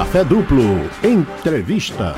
Café Duplo. Entrevista.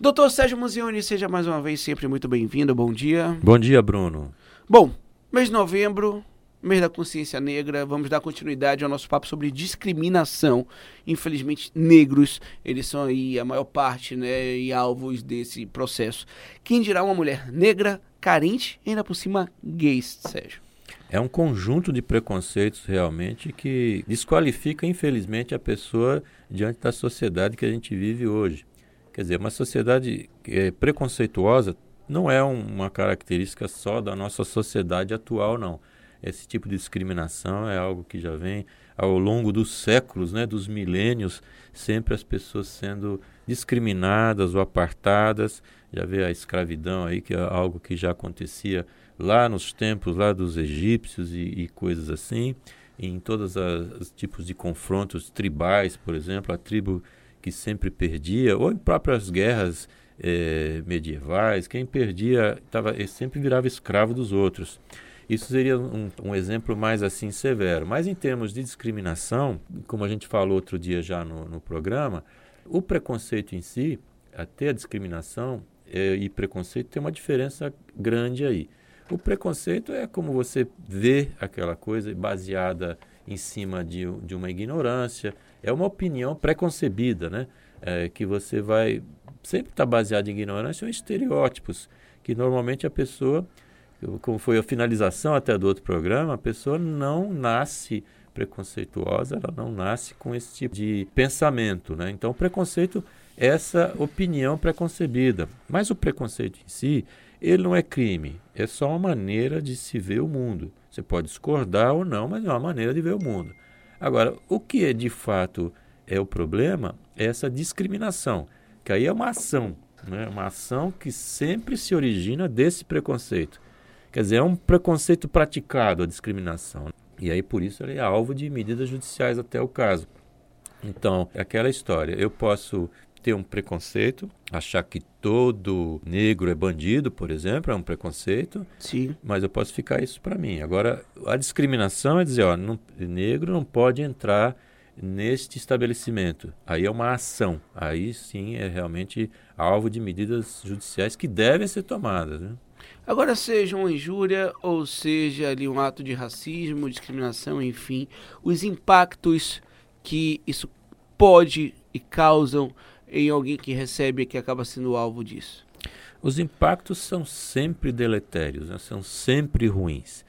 Doutor Sérgio Muzioni, seja mais uma vez sempre muito bem-vindo. Bom dia. Bom dia, Bruno. Bom, mês de novembro, mês da consciência negra, vamos dar continuidade ao nosso papo sobre discriminação. Infelizmente, negros, eles são aí a maior parte, né, e alvos desse processo. Quem dirá uma mulher negra, carente, ainda por cima gay, Sérgio? É um conjunto de preconceitos realmente que desqualifica, infelizmente, a pessoa diante da sociedade que a gente vive hoje. Quer dizer, uma sociedade é, preconceituosa não é uma característica só da nossa sociedade atual, não. Esse tipo de discriminação é algo que já vem ao longo dos séculos, né, dos milênios, sempre as pessoas sendo discriminadas ou apartadas. Já vê a escravidão aí, que é algo que já acontecia lá nos tempos lá dos egípcios e, e coisas assim, em todos os tipos de confrontos tribais, por exemplo, a tribo que sempre perdia, ou em próprias guerras eh, medievais, quem perdia tava, sempre virava escravo dos outros. Isso seria um, um, exemplo mais assim severo. Mas em termos de discriminação, como a gente falou outro dia já no, no programa, o preconceito em si, até a discriminação eh, e preconceito tem uma diferença grande aí. O preconceito é como você vê aquela coisa baseada em cima de, de uma ignorância, é uma opinião preconcebida, né? É, que você vai sempre tá baseado em ignorância ou em estereótipos, que normalmente a pessoa, como foi a finalização até do outro programa, a pessoa não nasce preconceituosa, ela não nasce com esse tipo de pensamento, né? Então, o preconceito é essa opinião preconcebida, mas o preconceito em si ele não é crime, é só uma maneira de se ver o mundo. Você pode discordar ou não, mas é uma maneira de ver o mundo. Agora, o que é de fato é o problema é essa discriminação, que aí é uma ação, né? uma ação que sempre se origina desse preconceito. Quer dizer, é um preconceito praticado a discriminação. E aí, por isso, ele é alvo de medidas judiciais até o caso. Então, é aquela história. Eu posso ter um preconceito, achar que todo negro é bandido, por exemplo, é um preconceito. Sim. Mas eu posso ficar isso para mim. Agora, a discriminação é dizer, ó, não, negro não pode entrar neste estabelecimento. Aí é uma ação. Aí sim é realmente alvo de medidas judiciais que devem ser tomadas. Né? Agora, seja uma injúria ou seja ali um ato de racismo, discriminação, enfim, os impactos que isso pode e causam em alguém que recebe e que acaba sendo alvo disso? Os impactos são sempre deletérios, né? são sempre ruins.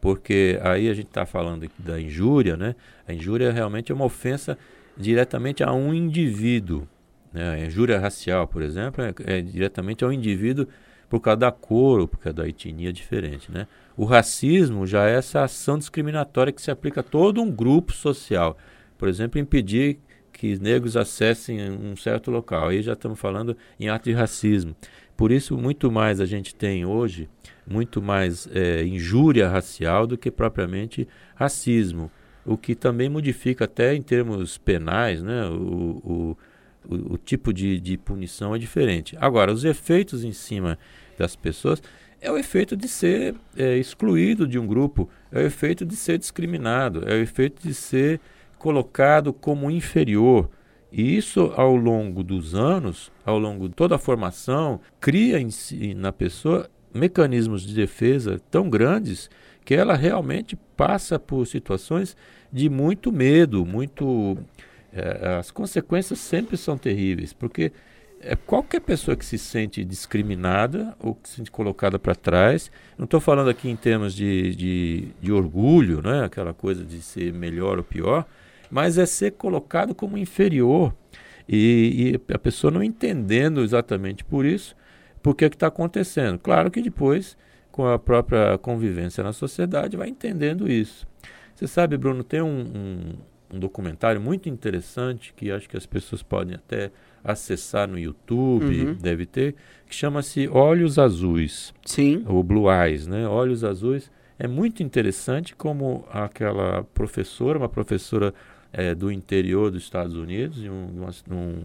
Porque aí a gente está falando da injúria, né? A injúria realmente é uma ofensa diretamente a um indivíduo. Né? A injúria racial, por exemplo, é, é diretamente ao indivíduo por causa da cor ou por causa da etnia diferente. Né? O racismo já é essa ação discriminatória que se aplica a todo um grupo social. Por exemplo, impedir que negros acessem um certo local. Aí já estamos falando em ato de racismo. Por isso, muito mais a gente tem hoje, muito mais é, injúria racial do que propriamente racismo. O que também modifica até em termos penais, né? o, o, o, o tipo de, de punição é diferente. Agora, os efeitos em cima das pessoas é o efeito de ser é, excluído de um grupo, é o efeito de ser discriminado, é o efeito de ser colocado como inferior. E isso, ao longo dos anos, ao longo de toda a formação, cria em si, na pessoa mecanismos de defesa tão grandes que ela realmente passa por situações de muito medo, muito. É, as consequências sempre são terríveis, porque é, qualquer pessoa que se sente discriminada ou que se sente colocada para trás, não estou falando aqui em termos de, de, de orgulho, né, aquela coisa de ser melhor ou pior, mas é ser colocado como inferior. E, e a pessoa não entendendo exatamente por isso, por que está acontecendo. Claro que depois, com a própria convivência na sociedade, vai entendendo isso. Você sabe, Bruno, tem um, um, um documentário muito interessante que acho que as pessoas podem até acessar no YouTube, uhum. deve ter, que chama-se Olhos Azuis. Sim. Ou Blue Eyes, né? Olhos Azuis. É muito interessante como aquela professora, uma professora é, do interior dos Estados Unidos, em uma,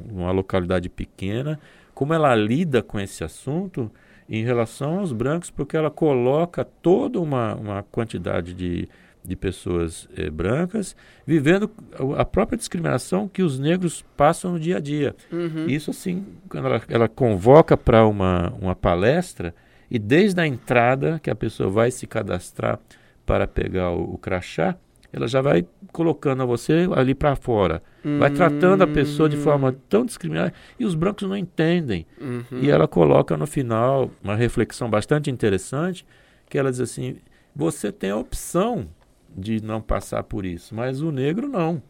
uma localidade pequena, como ela lida com esse assunto em relação aos brancos, porque ela coloca toda uma, uma quantidade de, de pessoas eh, brancas, vivendo a própria discriminação que os negros passam no dia a dia. Uhum. Isso, assim, quando ela, ela convoca para uma, uma palestra, e desde a entrada que a pessoa vai se cadastrar para pegar o, o crachá, ela já vai colocando a você ali para fora. Vai tratando a pessoa de forma Hum. tão discriminada e os brancos não entendem. Uhum. E ela coloca no final uma reflexão bastante interessante, que ela diz assim: você tem a opção de não passar por isso, mas o negro não.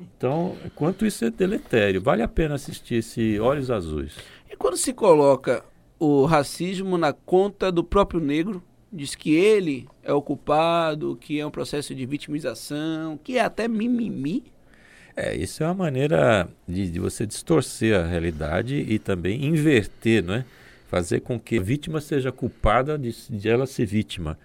Então, quanto isso é deletério, vale a pena assistir esse Olhos Azuis. E quando se coloca o racismo na conta do próprio negro, diz que ele é o culpado, que é um processo de vitimização, que é até mimimi. É, isso é uma maneira de, de você distorcer a realidade e também inverter, não é? Fazer com que a vítima seja culpada de, de ela ser vítima.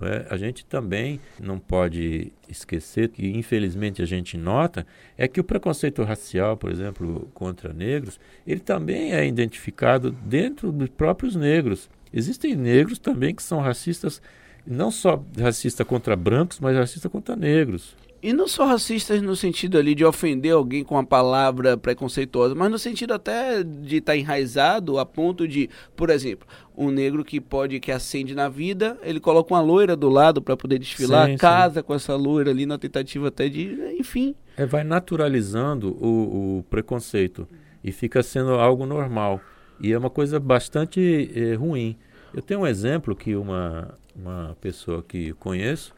é? A gente também não pode esquecer que, infelizmente, a gente nota é que o preconceito racial, por exemplo, contra negros, ele também é identificado dentro dos próprios negros. Existem negros também que são racistas, não só racista contra brancos, mas racista contra negros. E não só racistas no sentido ali de ofender alguém com uma palavra preconceituosa, mas no sentido até de estar enraizado a ponto de, por exemplo, um negro que pode que acende na vida, ele coloca uma loira do lado para poder desfilar, Sim, sim. casa com essa loira ali na tentativa até de, enfim. É, vai naturalizando o, o preconceito e fica sendo algo normal. E é uma coisa bastante eh, ruim. Eu tenho um exemplo que uma, uma pessoa que conheço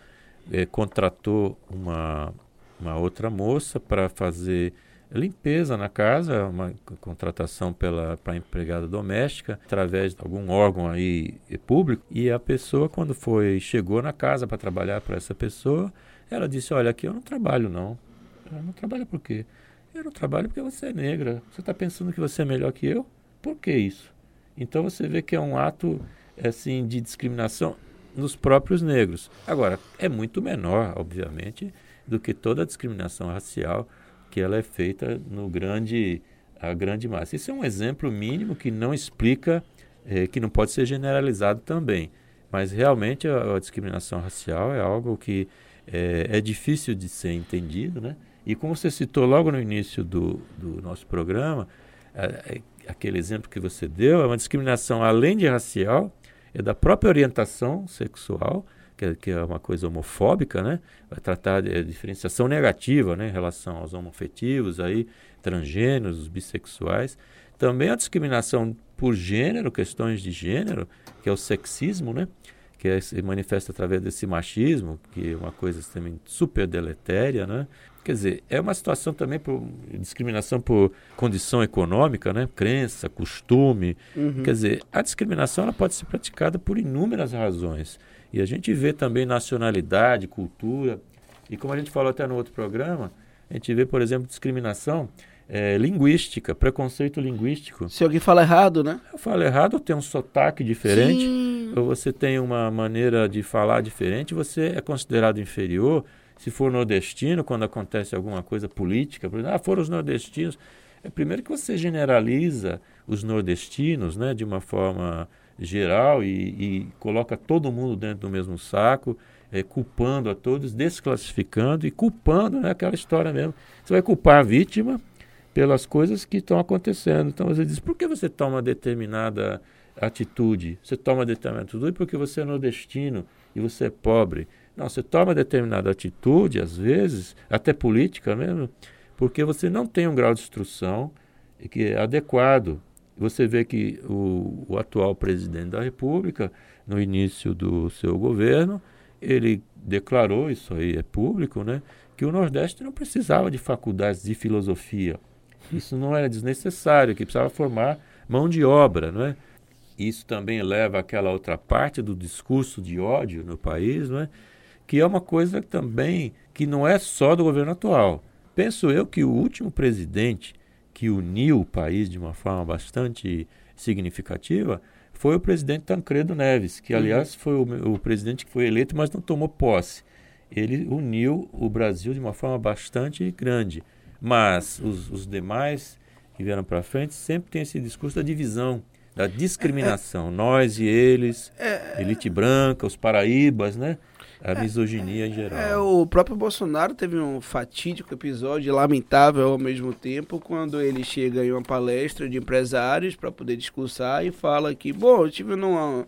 eh, contratou uma, uma outra moça para fazer limpeza na casa, uma contratação pela para empregada doméstica através de algum órgão aí eh, público. E a pessoa quando foi chegou na casa para trabalhar para essa pessoa, ela disse: "Olha, aqui eu não trabalho não. Eu não trabalho por quê? Eu não trabalho porque você é negra. Você está pensando que você é melhor que eu? Por que isso? Então você vê que é um ato assim de discriminação nos próprios negros. Agora, é muito menor, obviamente, do que toda a discriminação racial que ela é feita no grande a grande massa. Isso é um exemplo mínimo que não explica, eh, que não pode ser generalizado também. Mas realmente a, a discriminação racial é algo que eh, é difícil de ser entendido, né? E como você citou logo no início do, do nosso programa, aquele exemplo que você deu é uma discriminação além de racial, é da própria orientação sexual, que é, que é uma coisa homofóbica, né? Vai tratar de, de diferenciação negativa, né, em relação aos homoafetivos, aí transgêneros, os bissexuais. Também a discriminação por gênero, questões de gênero, que é o sexismo, né? Que é, se manifesta através desse machismo, que é uma coisa também super deletéria, né? Quer dizer, é uma situação também por discriminação por condição econômica, né? Crença, costume. Uhum. Quer dizer, a discriminação ela pode ser praticada por inúmeras razões. E a gente vê também nacionalidade, cultura. E como a gente falou até no outro programa, a gente vê, por exemplo, discriminação eh, linguística, preconceito linguístico. Se alguém fala errado, né? Eu falo errado, tem um sotaque diferente, Sim. ou você tem uma maneira de falar diferente, você é considerado inferior. Se for nordestino, quando acontece alguma coisa política, por exemplo, ah, foram os nordestinos. É primeiro que você generaliza os nordestinos, né, de uma forma geral e, e coloca todo mundo dentro do mesmo saco, eh, culpando a todos, desclassificando e culpando, né, aquela história mesmo. Você vai culpar a vítima pelas coisas que estão acontecendo. Então você diz, por que você toma determinada atitude? Você toma determinada atitude porque você é nordestino e você é pobre. Não, você toma determinada atitude, às vezes, até política mesmo, porque você não tem um grau de instrução que é adequado. Você vê que o, o atual presidente da República, no início do seu governo, ele declarou, isso aí é público, né, que o Nordeste não precisava de faculdades de filosofia. Isso não era desnecessário, que precisava formar mão de obra, não é? Isso também leva àquela outra parte do discurso de ódio no país, não é? Que é uma coisa também que não é só do governo atual. Penso eu que o último presidente que uniu o país de uma forma bastante significativa foi o presidente Tancredo Neves, que aliás foi o, o presidente que foi eleito, mas não tomou posse. Ele uniu o Brasil de uma forma bastante grande. Mas os, os demais que vieram para frente sempre tem esse discurso da divisão, da discriminação. Nós e eles, elite branca, os paraíbas, né? A misoginia em geral. É, o próprio Bolsonaro teve um fatídico episódio, lamentável ao mesmo tempo, quando ele chega em uma palestra de empresários para poder discursar e fala que, bom, eu tive numa,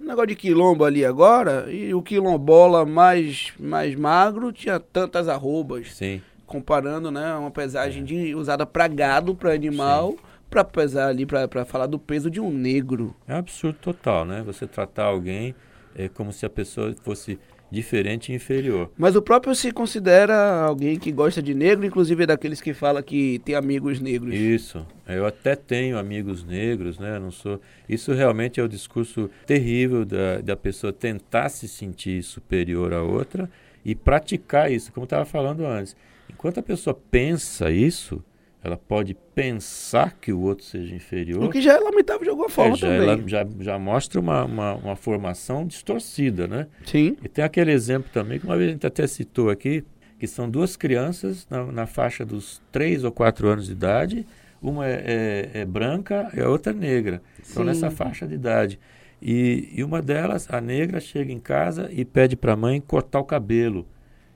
um negócio de quilombo ali agora, e o quilombola mais, mais magro tinha tantas arrobas. Sim. Comparando, né, uma pesagem de, usada para gado, para animal, para pesar ali, para falar do peso de um negro. É um absurdo total, né? Você tratar alguém é, como se a pessoa fosse diferente e inferior. Mas o próprio se considera alguém que gosta de negro, inclusive é daqueles que fala que tem amigos negros. Isso. Eu até tenho amigos negros, né? Não sou. Isso realmente é o discurso terrível da, da pessoa tentar se sentir superior a outra e praticar isso, como eu estava falando antes. Enquanto a pessoa pensa isso, ela pode pensar que o outro seja inferior. O que já é lamentável de alguma forma é, já, também. Ela já, já mostra uma, uma, uma, formação distorcida, né? Sim. E tem aquele exemplo também, que uma vez a gente até citou aqui, que são duas crianças na, na faixa dos 3 ou 4 anos de idade, uma é, é, é branca e a outra é negra. Estão nessa faixa de idade. E, e uma delas, a negra, chega em casa e pede para a mãe cortar o cabelo.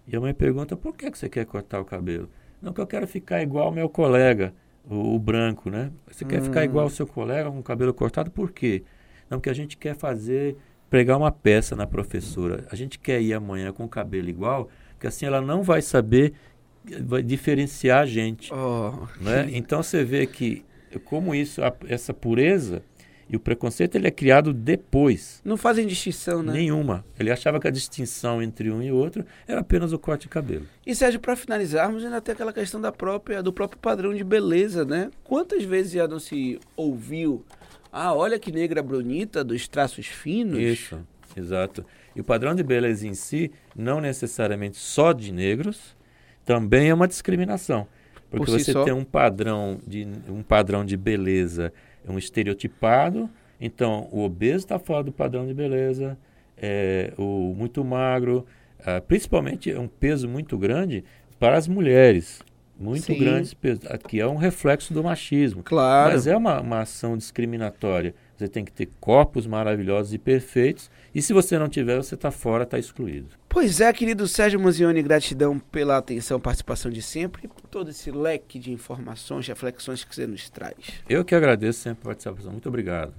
E a mãe pergunta, por que, que você quer cortar o cabelo? Não que eu quero ficar igual ao meu colega, o, o branco, né? Você hum. quer ficar igual ao seu colega com o cabelo cortado, por quê? Não, que a gente quer fazer, pregar uma peça na professora. A gente quer ir amanhã com o cabelo igual, porque assim ela não vai saber vai diferenciar a gente. Oh. Né? Então você vê que como isso, a, essa pureza e o preconceito ele é criado depois. Não fazem distinção, né? Nenhuma. Ele achava que a distinção entre um e outro era apenas o corte de cabelo. E Sérgio, para finalizarmos, ainda tem aquela questão da própria, do próprio padrão de beleza, né? Quantas vezes já não se ouviu, ah, olha que negra bonita, dos traços finos? Isso, exato. E o padrão de beleza em si, não necessariamente só de negros, também é uma discriminação. Porque Por si você só? tem um padrão de um padrão de beleza um estereotipado. Então, o obeso está fora do padrão de beleza, é, o muito magro, ah, principalmente é um peso muito grande para as mulheres. Muito Sim. grande esse peso, que é um reflexo do machismo. Claro. Mas é uma, uma ação discriminatória. Você tem que ter corpos maravilhosos e perfeitos, e se você não tiver, você está fora, está excluído. Pois é, querido Sérgio Muzioni, gratidão pela atenção, participação de sempre e por todo esse leque de informações, reflexões que você nos traz. Eu que agradeço sempre a participação. Muito obrigado.